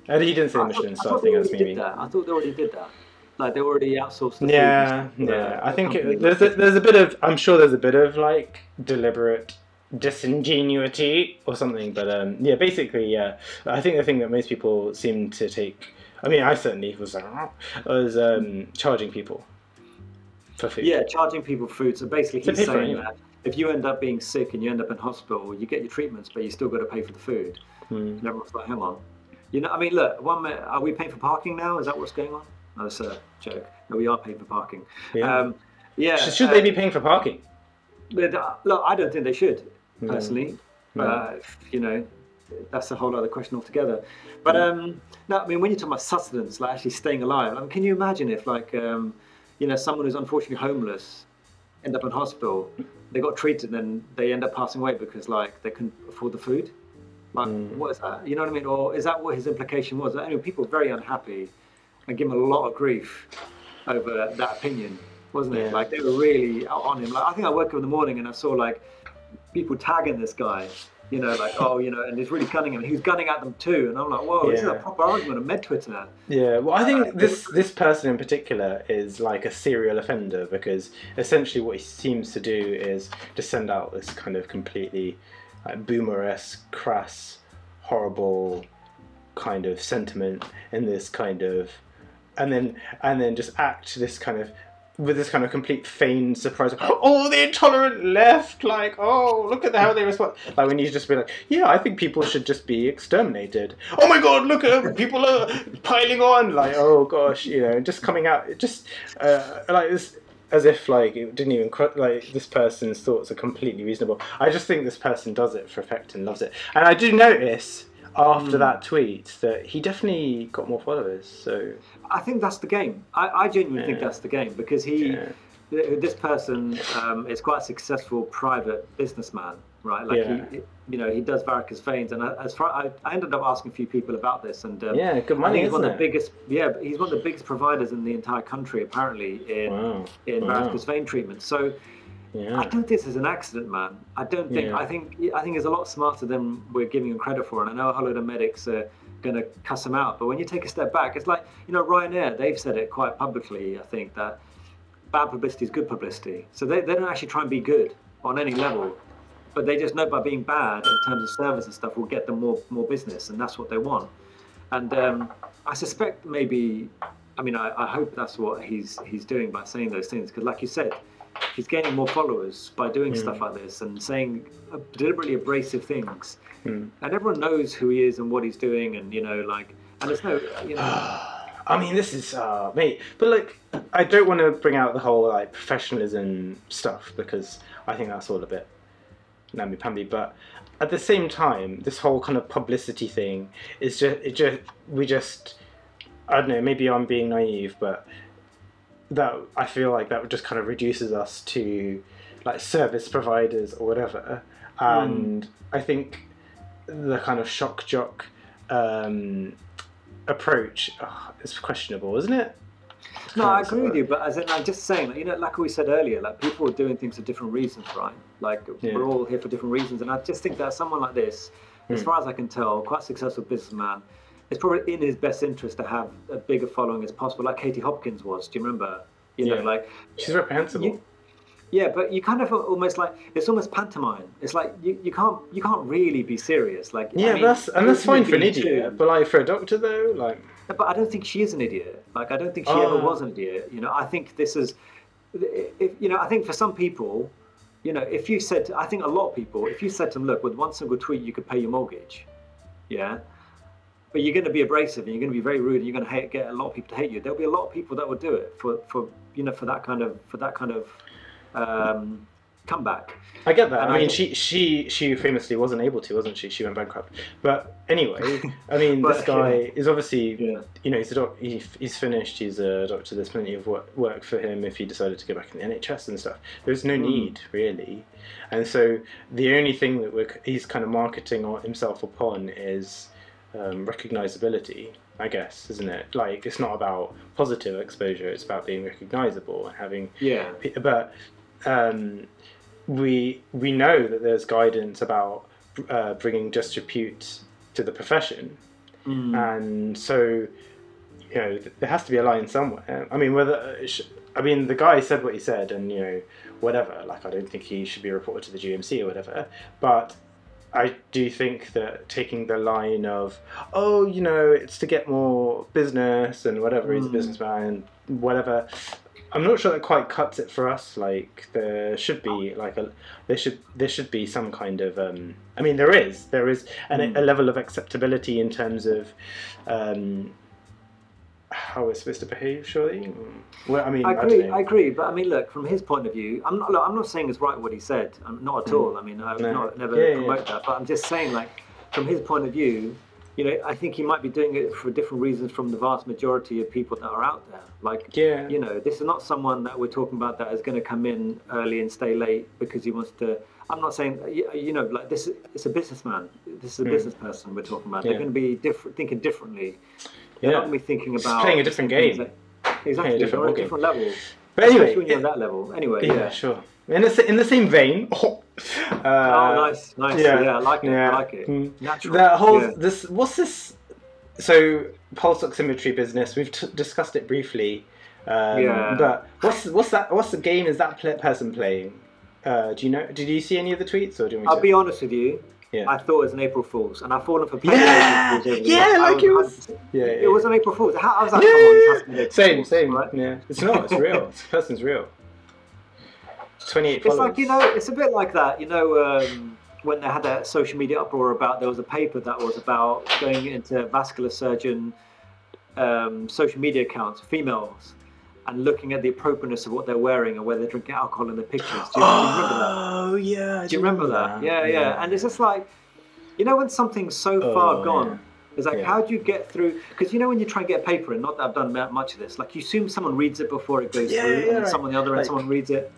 Uh, he didn't say I thought, Michelin I star thing. That's already maybe. that. I thought they already did that. Like they already outsourced. The Yeah, stuff, yeah. uh, I think it, there's a, there's a bit of I'm sure there's a bit of like deliberate disingenuity or something, but um, yeah, basically, yeah. I think the thing that most people seem to take, I mean, I certainly was like, "Ah," was um, charging people for food. Yeah, charging people food. So basically, he's for saying that if you end up being sick and you end up in hospital, you get your treatments, but you still got to pay for the food. Hmm. And everyone's like, hang on. You know, I mean, look, one minute, are we paying for parking now? Is that what's going on? No, that's a joke. No, we are paying for parking. Yeah. Um, yeah. Should, should uh, they be paying for parking? but, uh, Look, I don't think they should, personally. No. Uh, you know, that's a whole other question altogether. But um, no, I mean, when you're talking about sustenance, like actually staying alive, I mean, can you imagine if, like, um, you know, someone who's unfortunately homeless end up in hospital, they got treated, and they end up passing away because, like, they couldn't afford the food? Like, mm. what is that? You know what I mean? Or is that what his implication was? Know people were very unhappy and give him a lot of grief over that opinion, wasn't it? Yeah. Like, they were really out on him. Like, I think I woke up in the morning and I saw, like, people tagging this guy, you know, like, oh, you know, and he's really gunning him. he's gunning at them too. And I'm like, whoa, this is a Yeah. proper argument on Med Twitter. Yeah, well, I think this this person in particular is like a serial offender because essentially what he seems to do is to send out this kind of completely like, boomer-esque, crass, horrible kind of sentiment in this kind of, and then and then just act this kind of with this kind of complete feigned surprise. Oh, the intolerant left! Like, oh, look at how they respond. Like when you just be like, yeah, I think people should just be exterminated. Oh my God, look at! People are piling on. Like, oh gosh, you know, just coming out, just uh, like this. As if like it didn't even like this person's thoughts are completely reasonable. I just think this person does it for effect and loves it. And I do notice after that tweet that he definitely got more followers. So I think that's the game. I, I genuinely think that's the game because he, Yeah. th- this person, um, is quite a successful private businessman, right? Like Yeah. he, you know, he does varicose veins, and as far I, I ended up asking a few people about this, and um, yeah, good money, he's one of the biggest. Yeah, he's one of the biggest providers in the entire country, apparently, in Wow. in Wow. varicose vein treatment. So. Yeah. I don't think this is an accident, man. I don't think. Yeah. I think. I think he's a lot smarter than we're giving him credit for. And I know a whole load of medics are going to cuss him out. But when you take a step back, it's like you know Ryanair. They've said it quite publicly. I think that bad publicity is good publicity. So they, they don't actually try and be good on any level, but they just know by being bad in terms of service and stuff will get them more more business, and that's what they want. And um, I suspect maybe. I mean, I, I hope that's what he's he's doing by saying those things because, like you said, he's gaining more followers by doing stuff like this and saying deliberately abrasive things. Hmm. And everyone knows who he is and what he's doing, and you know, like, and there's no, you know, I mean, this is, uh, mate, but like, I don't want to bring out the whole like professionalism stuff because I think that's all a bit namby pamby. But at the same time, this whole kind of publicity thing is just, it just, we just, I don't know, maybe I'm being naive, but that I feel like that just kind of reduces us to like service providers or whatever. And I think the kind of shock jock um, approach oh, is questionable, isn't it? no, I agree with you. But as in, I'm just saying, like, you know, like we said earlier, like people are doing things for different reasons, right? Like Yeah. we're all here for different reasons, and I just think that someone like this, as Hmm. far as I can tell, quite successful businessman. It's probably in his best interest to have a bigger following as possible, like Katie Hopkins was. Do you remember? You know, Yeah. like She's reprehensible. You- Yeah, but you kind of almost like it's almost pantomime. It's like you, you can't you can't really be serious. Like I yeah, mean, that's and that's fine for an idiot, too- but like for a doctor though, like But I don't think she is an idiot. Like I don't think she ever Ah. was an idiot. You know, I think this is, if you know, I think for some people, you know, if you said, I think a lot of people, if you said to them, look, with one single tweet you could pay your mortgage, yeah, but you're going to be abrasive and you're going to be very rude and you're going to hate, get a lot of people to hate you. There'll be a lot of people that will do it for, for you know for that kind of for that kind of um, comeback. I get that. And I I- mean, she she she famously wasn't able to, wasn't she? She went bankrupt. But anyway, I mean, But, this guy is obviously, Yeah. you know, he's a doc- he, he's finished. He's a doctor. There's plenty of work, work for him if he decided to go back in the NHS and stuff. There's no Mm. need really, and so the only thing that we're, he's kind of marketing himself upon is um, recognizability. I guess, isn't it? Like, it's not about positive exposure. It's about being recognizable and having Yeah. But um, we we know that there's guidance about uh, bringing just repute to the profession, Mm. and so you know there has to be a line somewhere. I mean, whether uh, I mean the guy said what he said, and you know whatever. Like I don't think he should be reported to the GMC or whatever, but. I do think that taking the line of, oh, you know, it's to get more business and whatever, he's a Mm. businessman, whatever. I'm not sure that quite cuts it for us. Like there should be like a there should there should be some kind of um, I mean there is there is an, Mm. a level of acceptability in terms of um, how we're supposed to behave. Surely, well, I mean I I, agree. don't. I agree, but I mean, look from his point of view. I'm not. Look, I'm not saying it's right what he said. I'm not at Mm. all. I mean, I would No. not never yeah, promote yeah. that. But I'm just saying, like from his point of view, you know, I think he might be doing it for different reasons from the vast majority of people that are out there. Like, yeah, you know, this is not someone that we're talking about that is going to come in early and stay late because he wants to. I'm not saying, you you know, like this. It's a businessman. This is a Mm. business person we're talking about. Yeah. They're going to be different, thinking differently. They're yeah. not going to be thinking about playing a different game. that- exactly, different they're on a different level. But anyway, Especially when you're it- at that level. Anyway, yeah, yeah. sure. In the, in the same vein. uh, oh, nice, nice. Yeah, yeah, I like it. yeah. I like it. Mm. Natural. That whole Yeah. this what's this? So pulse oximetry business. We've t- discussed it briefly. Um, Yeah. But what's what's that? What's the game is that pl- person playing? Uh, do you know? Did you see any of the tweets, or do you want I'll be honest with you. Yeah. I thought it was an April Fool's, and I've fallen for plenty Yeah! April Fool's Yeah. Like it was-? Yeah, yeah, It was an April Fool's. I was like, Yeah, come on, yeah, has to be April Same, same. right? Yeah, it's not. It's real. This person's real. Twenty-eight It's followers. like you know, it's a bit like that. You know, um, when they had that social media uproar about there was a paper that was about going into vascular surgeon um, social media accounts, females, and looking at the appropriateness of what they're wearing and whether they're drinking alcohol in the pictures. Do you, oh, do you remember that? Oh yeah. Do you remember that? Yeah, yeah. And it's just like, you know, when something's so Oh, far gone, yeah. it's like, Yeah. how do you get through? Because you know, when you try and get a paper and not that I've done much of this, like you assume someone reads it before it goes Yeah, through, yeah, and then right. someone on the other end, Like- someone reads it,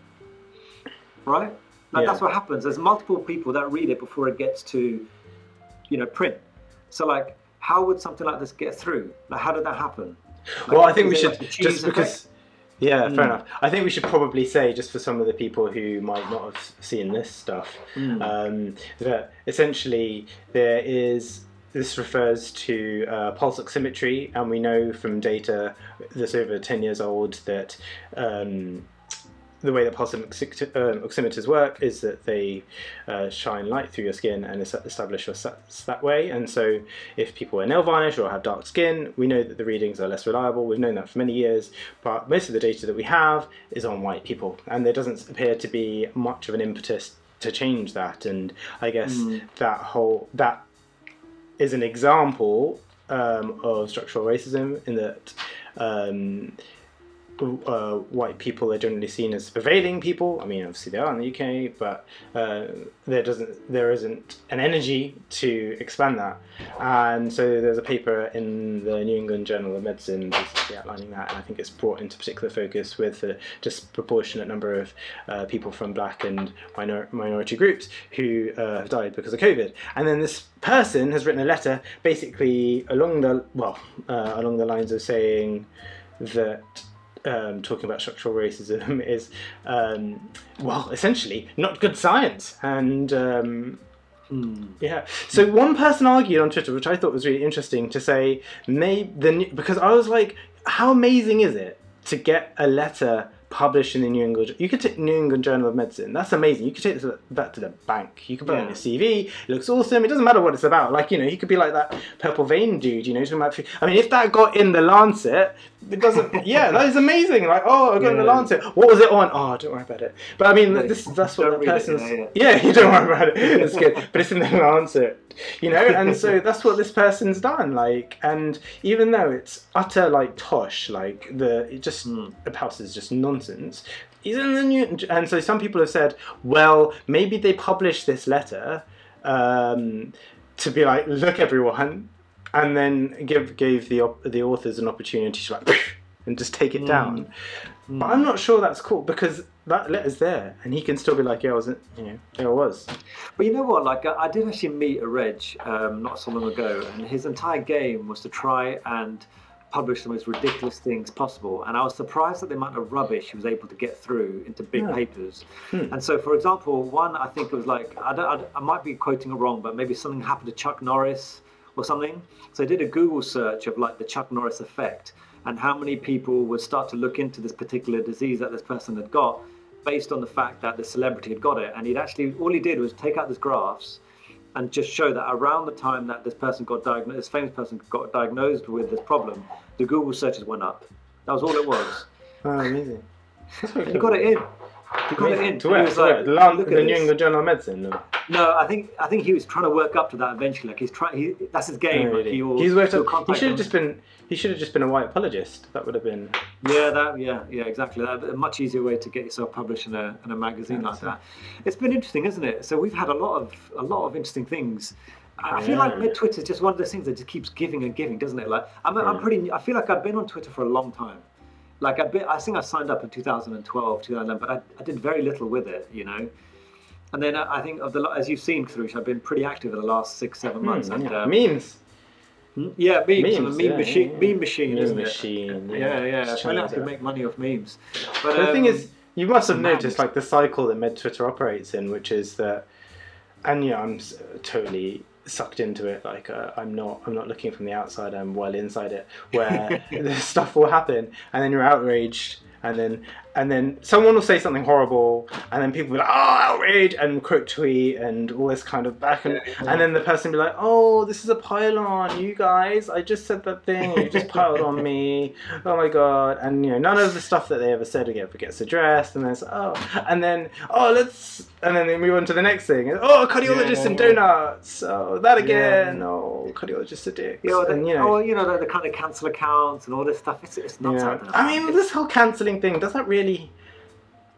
right? Like Yeah. that's what happens. There's multiple people that read it before it gets to, you know, print. So like, how would something like this get through? Like, how did that happen? Like, well, I think we should just because. Yeah, Mm. fair enough. I think we should probably say, just for some of the people who might not have seen this stuff, Mm. um, that essentially there is. This refers to uh, pulse oximetry, and we know from data that's over 10 years old that um, the way that pulse um, oximeters work is that they uh, shine light through your skin and establish your sats that way. And so, if people wear nail varnish or have dark skin, we know that the readings are less reliable. We've known that for many years, but most of the data that we have is on white people, and there doesn't appear to be much of an impetus to change that. And I guess Mm. that whole that is an example um, of structural racism in that. Um, uh, white people are generally seen as prevailing people. I mean, obviously they are in the UK, but uh, there doesn't, there isn't an energy to expand that. And so there's a paper in the New England Journal of Medicine basically outlining that, and I think it's brought into particular focus with a disproportionate number of uh, people from black and minor- minority groups who uh, have died because of COVID. And then this person has written a letter, basically along the well, uh, along the lines of saying that um, talking about structural racism is, um, well, essentially not good science. And um, Mm. yeah, so one person argued on Twitter, which I thought was really interesting, to say maybe the new, because I was like, how amazing is it to get a letter published in the New England. You could take New England Journal of Medicine. That's amazing. You could take this- that to the bank. You could put it on Yeah. your CV. It looks awesome. It doesn't matter what it's about. Like you know, he could be like that purple vein dude. You know, talking about. I mean, if that got in the Lancet, it doesn't. yeah, that is amazing. Like, oh, I got in the Lancet. What was it on? Oh, don't worry about it. But I mean, Yeah, this that's what the read it, person's. yeah, yeah, you don't worry about it. It's good, but it's in the Lancet. You know, and so that's what this person's done. Like, and even though it's utter like tosh, like the it just Hmm. the house is just nonsense. In the new, and so some people have said, well, maybe they published this letter um, to be like, look, everyone, and then give gave the op- the authors an opportunity to like and just take it down. But I'm not sure that's cool because that letter's there, and he can still be like, yeah, I wasn't, you know, there I was. But you know what? Like I, I did actually meet a Reg um, not so long ago, and his entire game was to try and publish the most ridiculous things possible. And I was surprised at the amount of rubbish he was able to get through into big Yeah. papers. Hmm. And so, for example, one I think it was like I, don't, I, I might be quoting it wrong, but maybe something happened to Chuck Norris or something. So I did a Google search of like the Chuck Norris effect and how many people would start to look into this particular disease that this person had got based on the fact that the celebrity had got it. And he'd actually, all he did was take out these graphs and just show that around the time that this person got diagnosed, this famous person got diagnosed with this problem, the Google searches went up. That was all it was. Oh, amazing. Very got it in. Got it in. To He where? was To like, The, "Look the at New. England Journal of Medicine. or- No, I think I think he was trying to work up to that eventually. Like he's trying. He, that's his game. Like really? he will, He's worked up. He should have just been. He should have just been a white apologist. That would have been. Yeah, that. Yeah, yeah, exactly. That a much easier way to get yourself published in a, in a magazine like that. It's been interesting, isn't it? So we've had a lot of a lot of interesting things. I feel like Yeah. Med Twitter is just one of those things that just keeps giving and giving, doesn't it? Like I'm, I'm pretty. I feel like I've been on Twitter for a long time. Like I've I think I signed up in 2012, 2011, but I, I did very little with it, you know. And then I I think of the as you've seen, Karush, I've been pretty active in the last six, seven months. Hmm, and, yeah. um, Memes. yeah, memes, I'm a meme yeah, machine, yeah, meme machine, Meme isn't machine, it? yeah. Yeah, yeah. I change could make money off memes. But the thing um, is, you must have noticed like the cycle that Med Twitter operates in, which is that, and yeah, I'm totally sucked into it. Like uh, I'm not, I'm not looking from the outside. I'm well inside it, where this stuff will happen, and then you're outraged, and then and then someone will say something horrible, and then people will be like, oh, outrage, and quote tweet, and all this kind of back, and, and then the person will be like, oh, this is a pylon, you guys, I just said that thing, and you just piled on me, oh my god, and you know, none of the stuff that they ever said ever gets addressed, and then it's, oh, and then, oh, let's, and then they move on to the next thing, oh, cardiologist and Yeah. donuts, oh, that again, oh, Yeah. oh, cardiologists are dicks, the, and you know. oh, you know, the, the kind of cancel accounts and all this stuff. It's, it's nuts Yeah. I mean, It's- this whole cancelling thing, does that really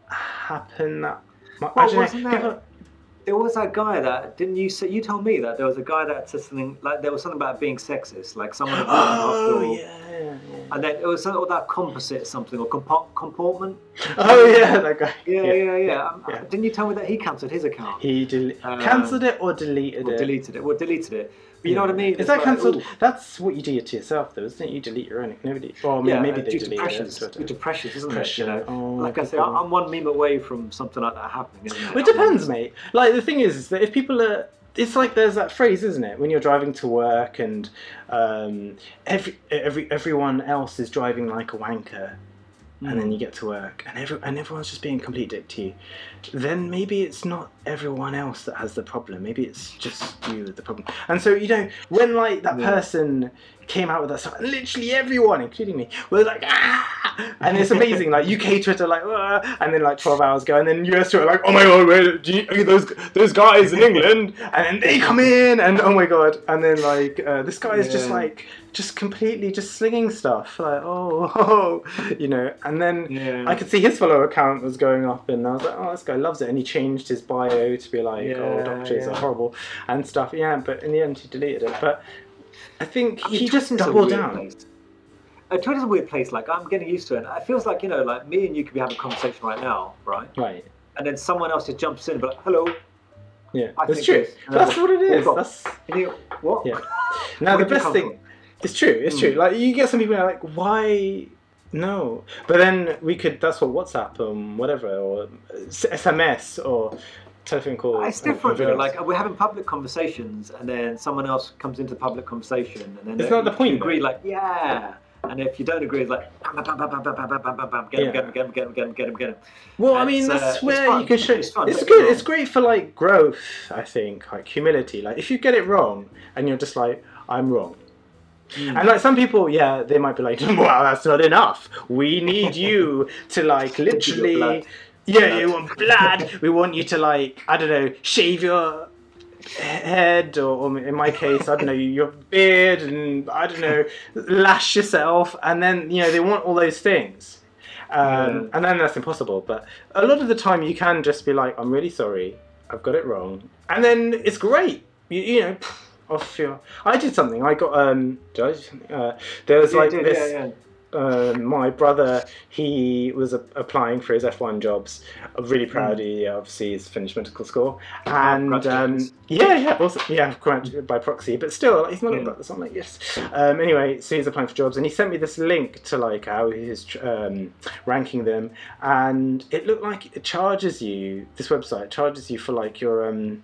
happen that much? Well, don't know, wasn't there- there was that guy that didn't you say? You told me that there was a guy that said something like there was something about being sexist, like someone had been in Oh, yeah, yeah, yeah. and then it was something about composite something or compo- comportment. Oh, yeah, that guy. Yeah, yeah, yeah. Um, Yeah. Didn't you tell me that he cancelled his account He del- Uh, cancelled it or deleted or it? deleted it? Well, deleted it. You know what I mean? Is It's that like, cancelled? ooh. That's what you do to yourself, though, isn't it? You delete your own. Nobody. Well, yeah, maybe they due to delete it. due to pressures, isn't Pressure. it? You know, Oh, like I say, I'm one meme away from something like that happening. Isn't it? It depends, mate. Like the thing is, is that if people are, it's like there's that phrase, isn't it? When you're driving to work and um, every every everyone else is driving like a wanker, and Hmm. then you get to work and every, and everyone's just being a complete dick to you. Then maybe it's not everyone else that has the problem. Maybe it's just you with the problem. And so you know, when like that Yeah. person came out with that stuff, literally everyone, including me, was like, ah! and it's amazing. like UK Twitter, like, ah! and then like 12 hours go, and then US Twitter, like, oh my god, wait, do you, those those guys in England, and then they come in, and oh my god, and then like uh, this guy is just like just completely just slinging stuff, like, oh, oh, you know, and then. Yeah. I could see his follower count was going up, and I was like, "Oh, this guy loves it." And he changed his bio to be like, "Oh, Yeah, doctors are horrible," and stuff. Yeah, but in the end, he deleted it. But I think I mean, he just doubled down. place. Uh, Twitter's a weird place. Like I'm getting used to it. It feels like you know, like me and you could be having a conversation right now, right? Right? And then someone else just jumps in, and be like, "Hello," Yeah, I that's true. it's- That's what it is. That's you, what? Yeah. now the best thing. from? It's true. It's true. Mm. Like you get some people like, "Why?" No, but then we could. That's what WhatsApp, um, whatever, or SMS or telephone calls. It's different though. Like we're having public conversations, and then someone else comes into the public conversation, and then It's not the point, Agree, though. like yeah, and if you don't agree, it's like bam, bam, bam, bam, bam, bam, bam, bam, bam, bam, get him, Yeah. get him, get him, get him, get him, get him, get him. Well, I mean, uh, that's it's where you can show. It's It's, fun, don't good. It's great for like growth. I think, like humility. Like if you get it wrong and you're just like, I'm wrong. Mm. And like some people, yeah, they might be like, "Well, that's not enough. We need you to like literally, blood. Yeah, you want blood. we want you to like, I don't know, shave your head, or, or in my case, I don't know, your beard, and I don't know, lash yourself, and then you know they want all those things." Um, Yeah. And then that's impossible. But a lot of the time, you can just be like, "I'm really sorry, I've got it wrong," and then it's great. You, you know, off your. I did something. I got um. Did I do something? Uh, there was Yeah, like yeah, this. yeah, yeah. Um, my brother, he was a- applying for his F1 jobs. I'm really proud. Hmm. He obviously has finished medical school, and um, yeah, yeah, also, yeah, quite by proxy, but still, he's not. Yeah. But I'm like, yes. Um, anyway, so he's applying for jobs, and he sent me this link to like how he's um, ranking them, and it looked like it charges you. This website charges you for like your um,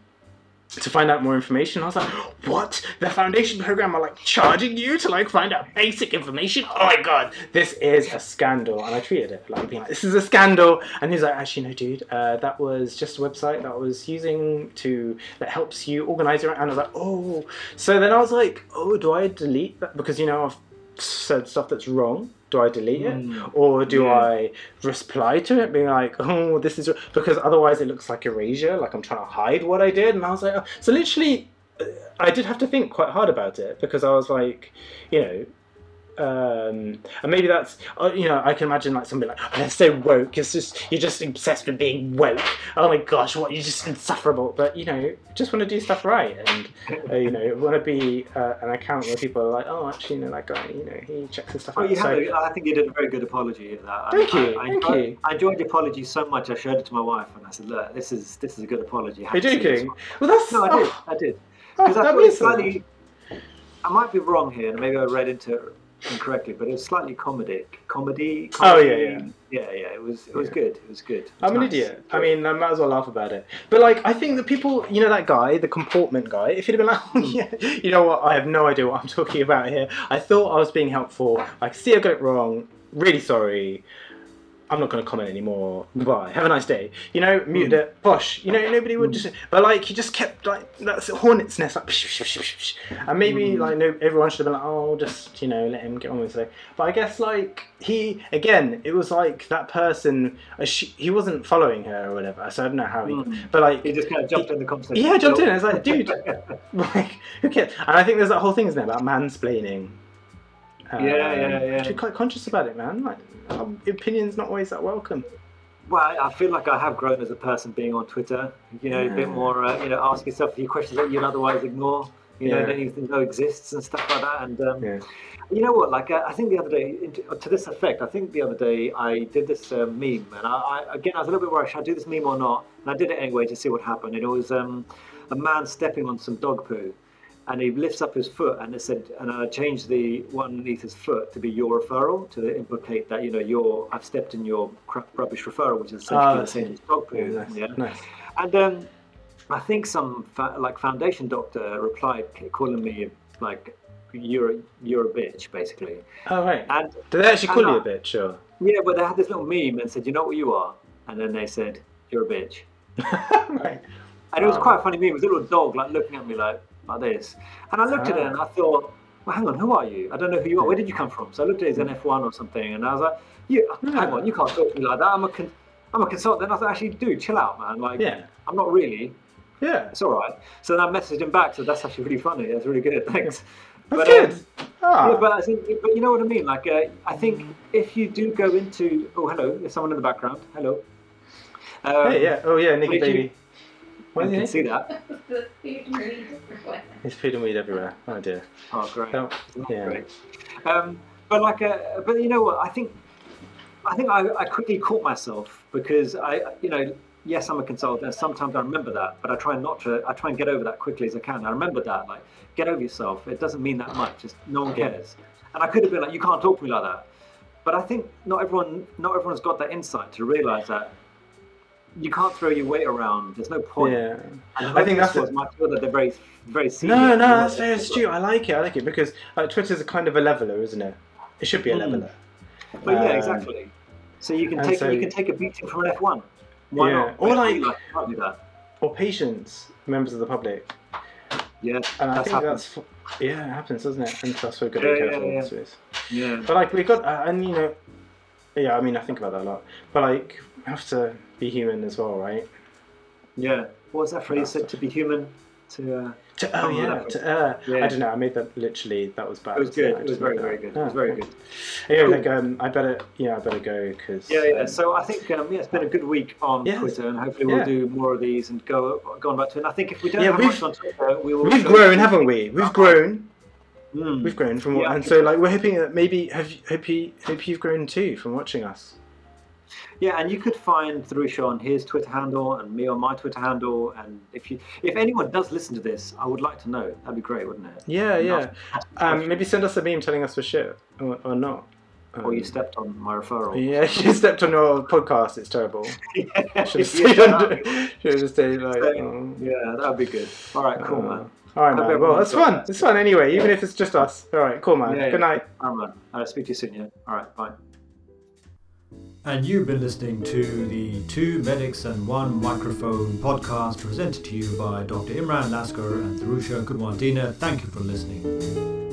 to find out more information. I was like, what? The foundation program are like charging you to like find out basic information? Oh my god, this is a scandal. And I tweeted it, like being like, this is a scandal. And he's like, actually no dude, uh, that was just a website that I was using to that helps you organize your and I was like, oh so then I was like, oh, do I delete that? Because you know I've said stuff that's wrong. Do I delete it? Mm. Or do Yeah. I reply to it being like, oh, this is because otherwise it looks like erasure, like I'm trying to hide what I did. And I was like, oh. so literally, uh, I did have to think quite hard about it because I was like, you know, um, and maybe that's uh, you know I can imagine like somebody like oh, they're so woke. It's just you're just obsessed with being woke. Oh my gosh, what you're just insufferable. But you know, just want to do stuff right, and uh, you know, want to be uh, an account where people are like, oh, actually, you know, that guy, you know, he checks his stuff Well, out. you So- have. a- I think you did a very good apology of that. Thank I, you, I, I thank enjoyed, you. I enjoyed the apology so much. I showed it to my wife, and I said, "Look, this is this is a good apology." Are you joking? Well, that's No, I did. oh, I did. oh, Because I thought slightly. I might be wrong here, and maybe I read into it incorrectly, but it was slightly comedic. Comedy. Oh, yeah, yeah. Yeah, yeah. It was. It was Yeah. good. It was good. It I'm was an idiot. I mean, I might as well laugh about it. But like, I think that people, you know, that guy, the comportment guy. If he'd have been like, oh, yeah, you know what? I have no idea what I'm talking about here. I thought I was being helpful. I see I got it wrong. Really sorry. I'm not going to comment anymore. Goodbye. Have a nice day. You know, mute it. Posh. You know, nobody would just. But like, he just kept like that's a hornet's nest. Like, psh, psh, psh, and maybe Mm. like no, everyone should have been like, oh, just you know, let him get on with it. But I guess like he again, it was like that person. uh, she- He wasn't following her or whatever. So I don't know how he. Mm. But like, He just kind of jumped in the conversation. yeah, jumped in. I was like, dude, like, who cares? And I think there's that whole thing, isn't it, about mansplaining. Um, Yeah, yeah, yeah. Be quite conscious about it, man. Like, our opinion's not always that welcome. Well, I feel like I have grown as a person being on Twitter. You know, a bit more. Uh, you know, ask yourself a few questions that you'd otherwise ignore. You know, Yeah. that you know exists and stuff like that. And um, Yeah. you know what? Like, uh, I think the other day, to this effect, I think the other day I did this uh, meme, and I, I again I was a little bit worried. Should I do this meme or not? And I did it anyway to see what happened. And it was um, a man stepping on some dog poo. And he lifts up his foot, and it said, and I changed the one underneath his foot to be your referral to implicate that you know your I've stepped in your crap rubbish referral, which is essentially I the same as dog poo. Yeah, nice. Yeah. nice. And um, I think some fa- like foundation doctor replied, calling me like you're a, you're a bitch, basically. Oh, right. And Do they actually call you a bitch, or? yeah, but they had this little meme and said, you know what you are, and then they said you're a bitch. right. And it was Oh. quite a funny meme. It was a little dog like looking at me like like this, and I looked at it Ah. and I thought, well, hang on, who are you? I don't know who you are. Where did you come from? So I looked at his NF1 or something, and I was like, you, hang on, you can't talk to me like that. I'm a con- I'm a consultant. And I was like, actually, dude, chill out, man. Like, Yeah. I'm not really. Yeah. It's all right. So then I messaged him back. So that's actually really funny. That's really good. Thanks. That's But, good. um, Ah. Yeah, but I think, but you know what I mean. Like, uh, I think if you do go into, oh, hello, there's someone in the background. Hello. Um, hey, yeah. Oh, yeah, Nicky did you- Baby. I What can is see that. the food and read everywhere. There's food and weed everywhere. Oh, dear. Oh, great. Oh, yeah. Great. Um, but like, uh, but you know what? I think, I think I, I quickly caught myself because I, you know, yes, I'm a consultant. and Sometimes I remember that, but I try not to. I try and get over that quickly as I can. I remember that, like, get over yourself. It doesn't mean that much. Just no one cares. And I could have been like, you can't talk to me like that. But I think not everyone, not everyone's got that insight to realize that you can't throw your weight around. There's no point. Yeah. I think that's was my feel that they're very, very senior. No, no, that's very astute. I like it. I like it because uh, Twitter's a kind of a leveler, isn't it? It should be a Mm. leveler. But yeah, Um, exactly. So you can take so- you can take a beating from an F1. Why Yeah. not? Or like- Can't do that. Or patients, members of the public. Yeah, And I That's think happened. that's yeah, it happens, doesn't it? And that's what we've got to Yeah, be yeah, careful yeah. I suppose. yeah. But like we've got, uh, and you know, yeah, I mean, I think about that a lot. But like, have to be human as well, right? Yeah. What was that phrase said? To be human. To uh, To, oh Oh, yeah, yeah. to err. Yeah. I don't know. I made that literally. That was bad. it was good. It was very very good. It Ah, was very good. Yeah, Cool. like um, I better. Yeah, I better go because. Yeah, yeah. So I think um, yeah, it's been a good week on Yes. Twitter, and hopefully we'll Yeah. do more of these and go go on back to it. And I think if we don't Yeah, have much on Twitter, we will. we've grown, haven't we? We've grown. Mm. We've grown from what, Yeah, and so so. like we're hoping that maybe have you, hope you hope you've grown too from watching us. Yeah, and you could find Therusha on his Twitter handle and me on my Twitter handle. And if you, if anyone does listen to this, I would like to know. That'd be great, wouldn't it? Yeah, yeah. Um, maybe send us a meme telling us we're shit or, or not. or you Um, stepped on my referral. Yeah, you stepped on your podcast. It's terrible. Should have yeah, stayed under. Should have stayed like. Oh. yeah, that would be good. All right, cool, Uh, man. All right, man. Well, everyone's fun. It's fun anyway, even if it's just us. All right, cool, man. Yeah, yeah. Good night. All right, man. I'll speak to you soon. Yeah. All right. Bye. And you've been listening to the Two Medics and One Microphone podcast presented to you by Dr. Imran Lasker and Therusha Gudwandina. Thank you for listening.